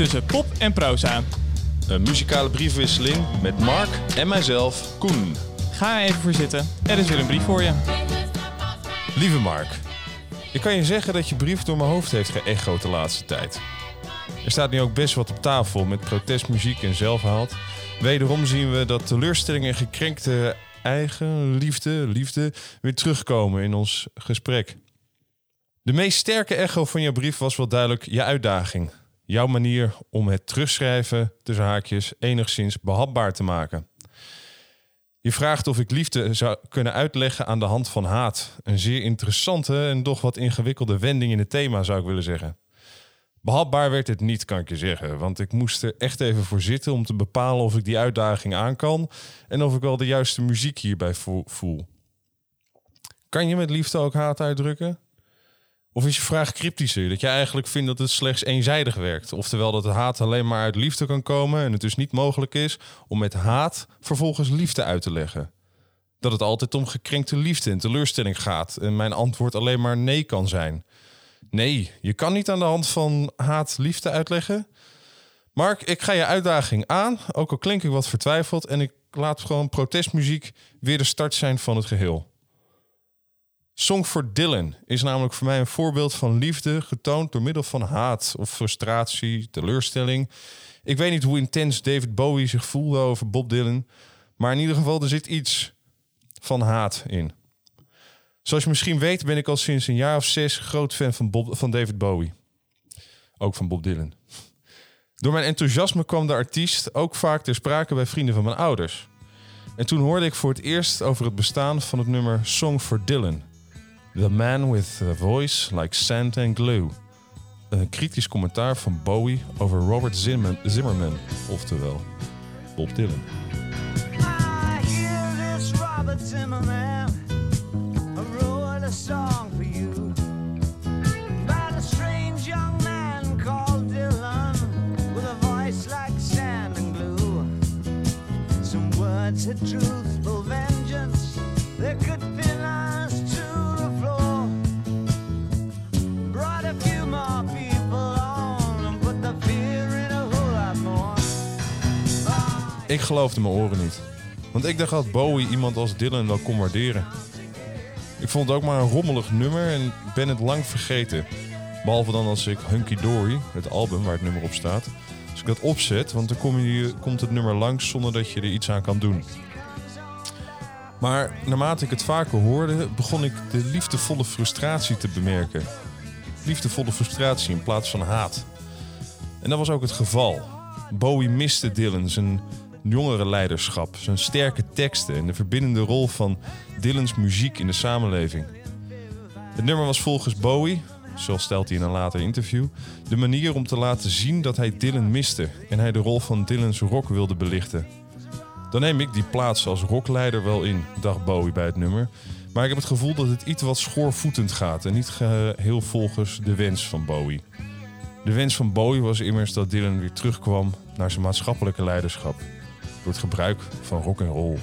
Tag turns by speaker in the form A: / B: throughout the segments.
A: tussen pop en proza.
B: Een muzikale briefwisseling met Mark en mijzelf, Koen.
A: Ga even voor zitten. Er is weer een brief voor je.
B: Lieve Mark, ik kan je zeggen dat je brief door mijn hoofd heeft geëchoed de laatste tijd. Er staat nu ook best wat op tafel met protestmuziek en zelfhaat. Wederom zien we dat teleurstelling en gekrenkte eigen liefde, liefde weer terugkomen in ons gesprek. De meest sterke echo van jouw brief was wel duidelijk je uitdaging. Jouw manier om het terugschrijven tussen haakjes enigszins behapbaar te maken. Je vraagt of ik liefde zou kunnen uitleggen aan de hand van haat. Een zeer interessante en toch wat ingewikkelde wending in het thema, zou ik willen zeggen. Behapbaar werd het niet, kan ik je zeggen. Want ik moest er echt even voor zitten om te bepalen of ik die uitdaging aan kan. En of ik wel de juiste muziek hierbij voel. Kan je met liefde ook haat uitdrukken? Of is je vraag cryptischer? Dat je eigenlijk vindt dat het slechts eenzijdig werkt. Oftewel dat haat alleen maar uit liefde kan komen en het dus niet mogelijk is om met haat vervolgens liefde uit te leggen. Dat het altijd om gekrenkte liefde en teleurstelling gaat en mijn antwoord alleen maar nee kan zijn. Nee, je kan niet aan de hand van haat liefde uitleggen. Mark, ik ga je uitdaging aan, ook al klink ik wat vertwijfeld en ik laat gewoon protestmuziek weer de start zijn van het geheel. Song for Dylan is namelijk voor mij een voorbeeld van liefde getoond door middel van haat of frustratie, teleurstelling. Ik weet niet hoe intens David Bowie zich voelde over Bob Dylan, maar in ieder geval er zit iets van haat in. Zoals je misschien weet ben ik al sinds een jaar of zes groot fan van, Bob, van David Bowie. Ook van Bob Dylan. Door mijn enthousiasme kwam de artiest ook vaak ter sprake bij vrienden van mijn ouders. En toen hoorde ik voor het eerst over het bestaan van het nummer Song for Dylan. The Man with a Voice Like Sand and Glue. Een kritisch commentaar van Bowie over Robert Zimmerman, oftewel Bob Dylan. This Robert Zimmerman wrote a Ik geloofde mijn oren niet. Want ik dacht dat Bowie iemand als Dylan wel kon waarderen. Ik vond het ook maar een rommelig nummer en ben het lang vergeten. Behalve dan als ik Hunky Dory, het album waar het nummer op staat, als ik dat opzet, want dan kom je, komt het nummer langs zonder dat je er iets aan kan doen. Maar naarmate ik het vaker hoorde, begon ik de liefdevolle frustratie te bemerken. Liefdevolle frustratie in plaats van haat. En dat was ook het geval. Bowie miste Dylan zijn jongerenleiderschap, zijn sterke teksten en de verbindende rol van Dylan's muziek in de samenleving. Het nummer was volgens Bowie, zo stelt hij in een later interview, de manier om te laten zien dat hij Dylan miste en hij de rol van Dylan's rock wilde belichten. Dan neem ik die plaats als rockleider wel in, dacht Bowie bij het nummer. Maar ik heb het gevoel dat het iets wat schoorvoetend gaat en niet geheel volgens de wens van Bowie. De wens van Bowie was immers dat Dylan weer terugkwam naar zijn maatschappelijke leiderschap door het gebruik van rock and roll.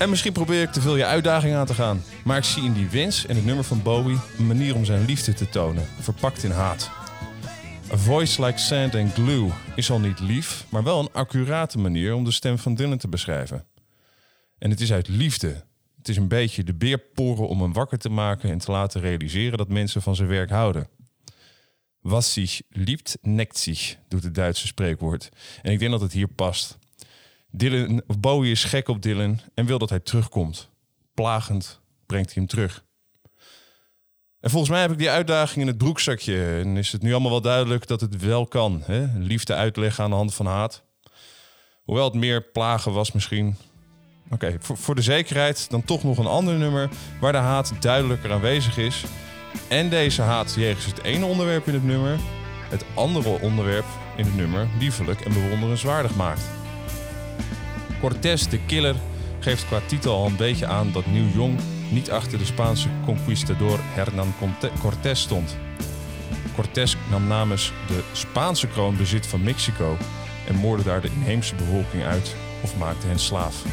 B: En misschien probeer ik te veel je uitdaging aan te gaan. Maar ik zie in die wens en het nummer van Bowie een manier om zijn liefde te tonen, verpakt in haat. A voice like sand and glue is al niet lief, maar wel een accurate manier om de stem van Dylan te beschrijven. En het is uit liefde. Het is een beetje de beerporen om hem wakker te maken en te laten realiseren dat mensen van zijn werk houden. Was zich liebt, nekt zich, doet het Duitse spreekwoord. En ik denk dat het hier past. Dylan, Bowie is gek op Dylan en wil dat hij terugkomt. Plagend brengt hij hem terug. En volgens mij heb ik die uitdaging in het broekzakje. En is het nu allemaal wel duidelijk dat het wel kan. Hè? Liefde uitleggen aan de hand van haat. Hoewel het meer plagen was misschien. Oké, voor, voor de zekerheid dan toch nog een ander nummer waar de haat duidelijker aanwezig is. En deze haat jegens het ene onderwerp in het nummer, het andere onderwerp in het nummer liefelijk en bewonderenswaardig maakt. Cortés de Killer geeft qua titel al een beetje aan dat Nieuw Jong niet achter de Spaanse conquistador Hernán Cortés stond. Cortés nam namens de Spaanse kroon bezit van Mexico en moordde daar de inheemse bevolking uit of maakte hen slaaf.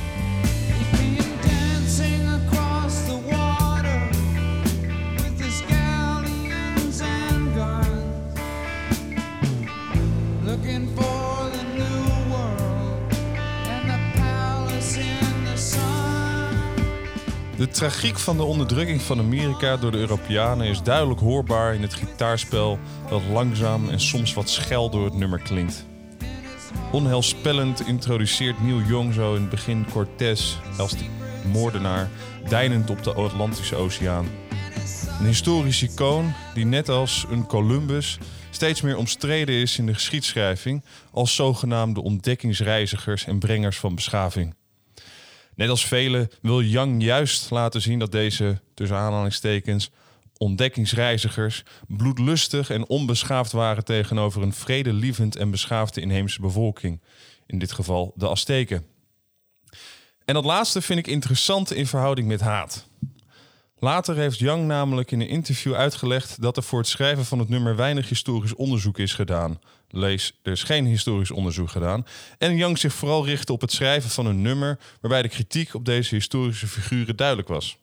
B: De tragiek van de onderdrukking van Amerika door de Europeanen is duidelijk hoorbaar in het gitaarspel dat langzaam en soms wat schel door het nummer klinkt. Onheilspellend introduceert Neil Young zo in het begin Cortés als de moordenaar deinend op de Atlantische Oceaan. Een historisch icoon die net als een Columbus steeds meer omstreden is in de geschiedschrijving als zogenaamde ontdekkingsreizigers en brengers van beschaving. Net als velen wil Young juist laten zien dat deze, tussen aanhalingstekens, ontdekkingsreizigers bloedlustig en onbeschaafd waren tegenover een vredelievend en beschaafde inheemse bevolking, in dit geval de Azteken. En dat laatste vind ik interessant in verhouding met haat. Later heeft Young namelijk in een interview uitgelegd dat er voor het schrijven van het nummer weinig historisch onderzoek is gedaan. Lees, er is geen historisch onderzoek gedaan. En Young zich vooral richtte op het schrijven van een nummer waarbij de kritiek op deze historische figuren duidelijk was.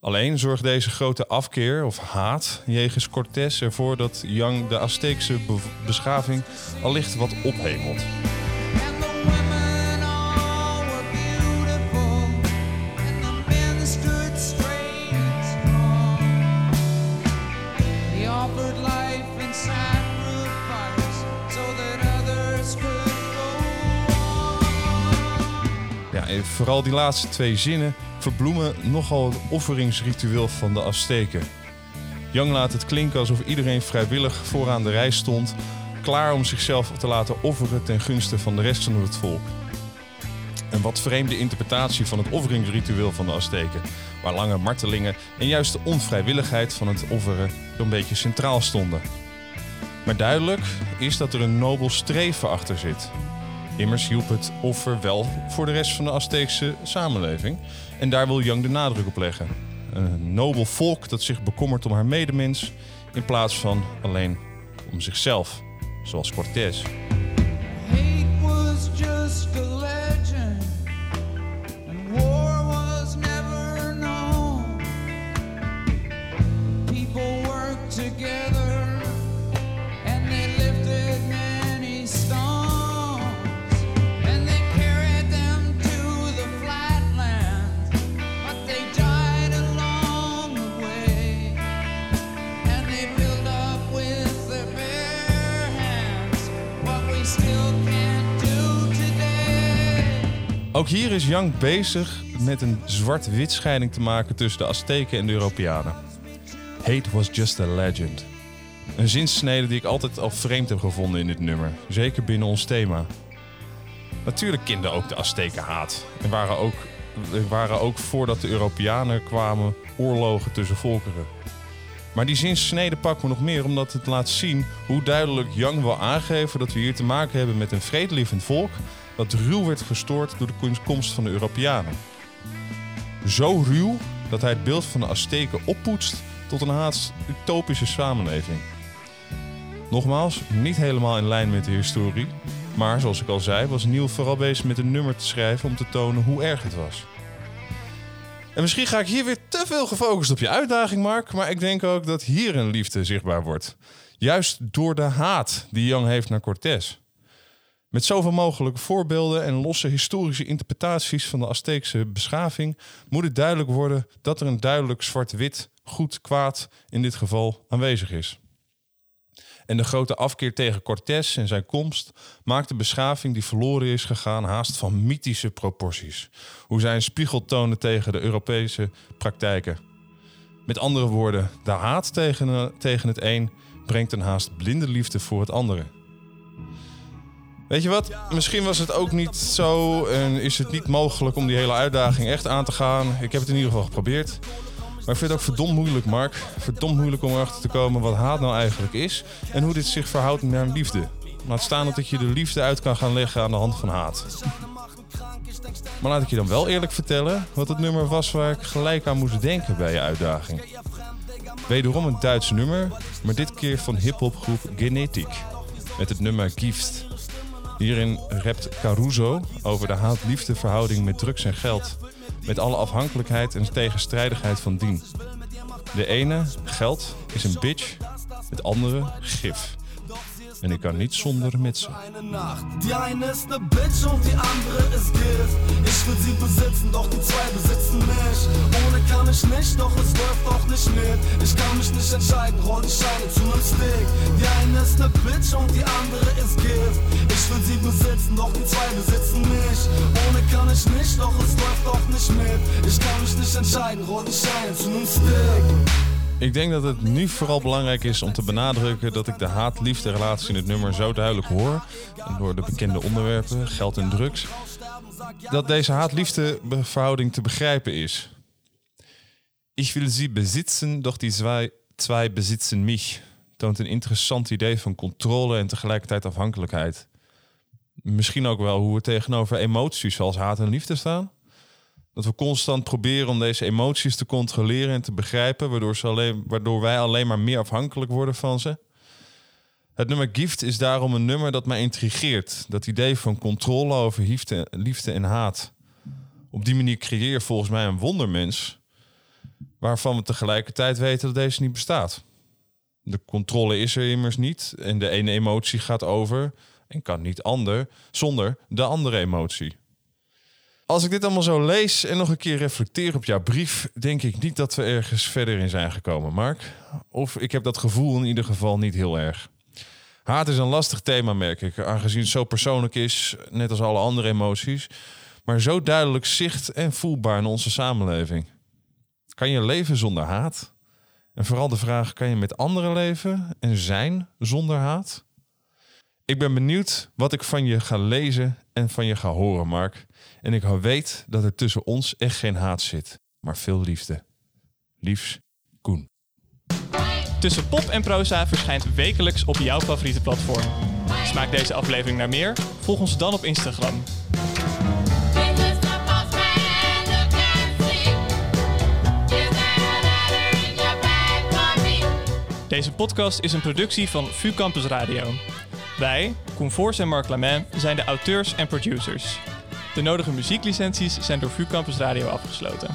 B: Alleen zorgt deze grote afkeer of haat jegens Cortés ervoor dat Young de Azteekse beschaving allicht wat ophemelt. Vooral die laatste twee zinnen verbloemen nogal het offeringsritueel van de Azteken. Young laat het klinken alsof iedereen vrijwillig vooraan de rij stond, klaar om zichzelf te laten offeren ten gunste van de rest van het volk. Een wat vreemde interpretatie van het offeringsritueel van de Azteken, waar lange martelingen en juist de onvrijwilligheid van het offeren een beetje centraal stonden. Maar duidelijk is dat er een nobel streven achter zit. Immers hielp het offer wel voor de rest van de Azteekse samenleving. En daar wil Young de nadruk op leggen. Een nobel volk dat zich bekommert om haar medemens in plaats van alleen om zichzelf, zoals Cortés. Hier is Young bezig met een zwart-wit scheiding te maken tussen de Azteken en de Europeanen. Hate was just a legend. Een zinsnede die ik altijd al vreemd heb gevonden in dit nummer, zeker binnen ons thema. Natuurlijk kenden ook de Azteken haat. Er waren ook, waren ook voordat de Europeanen kwamen oorlogen tussen volkeren. Maar die zinsnede pakken we nog meer omdat het laat zien hoe duidelijk Young wil aangeven dat we hier te maken hebben met een vredelievend volk dat ruw werd gestoord door de komst van de Europeanen. Zo ruw dat hij het beeld van de Azteken oppoetst tot een haast utopische samenleving. Nogmaals, niet helemaal in lijn met de historie, maar zoals ik al zei, was Neil vooral bezig met een nummer te schrijven om te tonen hoe erg het was. En misschien ga ik hier weer te veel gefocust op je uitdaging, Mark, maar ik denk ook dat hier een liefde zichtbaar wordt. Juist door de haat die Young heeft naar Cortés. Met zoveel mogelijke voorbeelden en losse historische interpretaties van de Azteekse beschaving moet het duidelijk worden dat er een duidelijk zwart-wit, goed-kwaad in dit geval aanwezig is. En de grote afkeer tegen Cortés en zijn komst maakt de beschaving die verloren is gegaan haast van mythische proporties. Hoe zij een spiegel tonen tegen de Europese praktijken. Met andere woorden, de haat tegen, tegen het een brengt een haast blinde liefde voor het andere. Weet je wat? Misschien was het ook niet zo en is het niet mogelijk om die hele uitdaging echt aan te gaan. Ik heb het in ieder geval geprobeerd. Maar ik vind het ook verdomd moeilijk, Mark. Verdomd moeilijk om erachter te komen wat haat nou eigenlijk is en hoe dit zich verhoudt naar liefde. Laat staan dat je de liefde uit kan gaan leggen aan de hand van haat. Maar laat ik je dan wel eerlijk vertellen wat het nummer was waar ik gelijk aan moest denken bij je uitdaging. Wederom een Duitse nummer, maar dit keer van hip-hopgroep Genetic. Met het nummer Gift. Hierin rapt Caruso over de haat-liefde verhouding met drugs en geld. Met alle afhankelijkheid en tegenstrijdigheid van dien. De ene, geld, is een bitch. Het andere, gif. En ik kan niet zonder met ze.
C: Die eine ist ne Bitch und die andere ist Gift. Ich will sie besitzen, doch die zwei besitzen mich. Ohne kann ich nicht, doch es läuft auch nicht mit. Ich kann mich nicht entscheiden, roll die Scheine zu nem Stick. Die eine ist ne Bitch und die andere ist Gift. Will sie besitzen, doch die zwei besitzen mich. Ohne kann ich nicht, doch es läuft auch nicht mit. Ich kann mich nicht entscheiden, roll die Scheine zu Stick.
B: Ik denk dat het nu vooral belangrijk is om te benadrukken dat ik de haat-liefde relatie in het nummer zo duidelijk hoor. Door de bekende onderwerpen, geld en drugs. Dat deze haat-liefde verhouding te begrijpen is. Ik wil ze besitzen, doch die zwei, zwei mich. Toont een interessant idee van controle en tegelijkertijd afhankelijkheid. Misschien ook wel hoe we tegenover emoties zoals haat en liefde staan. Dat we constant proberen om deze emoties te controleren en te begrijpen, waardoor, ze alleen, waardoor wij alleen maar meer afhankelijk worden van ze. Het nummer Gift is daarom een nummer dat mij intrigeert. Dat idee van controle over liefde, liefde en haat. Op die manier creëer je volgens mij een wondermens, waarvan we tegelijkertijd weten dat deze niet bestaat. De controle is er immers niet en de ene emotie gaat over en kan niet ander zonder de andere emotie. Als ik dit allemaal zo lees en nog een keer reflecteer op jouw brief, denk ik niet dat we ergens verder in zijn gekomen, Mark. Of ik heb dat gevoel in ieder geval niet heel erg. Haat is een lastig thema, merk ik, aangezien het zo persoonlijk is, net als alle andere emoties, maar zo duidelijk zicht en voelbaar in onze samenleving. Kan je leven zonder haat? En vooral de vraag: kan je met anderen leven en zijn zonder haat? Ik ben benieuwd wat ik van je ga lezen en van je ga horen, Mark. En ik weet dat er tussen ons echt geen haat zit, maar veel liefde. Liefs, Koen.
A: Tussen Pop en Proza verschijnt wekelijks op jouw favoriete platform. Smaakt deze aflevering naar meer? Volg ons dan op Instagram. Deze podcast is een productie van VU Campus Radio. Wij, Voors en Mark Lamin, zijn de auteurs en producers. De nodige muzieklicenties zijn door VU Campus Radio afgesloten.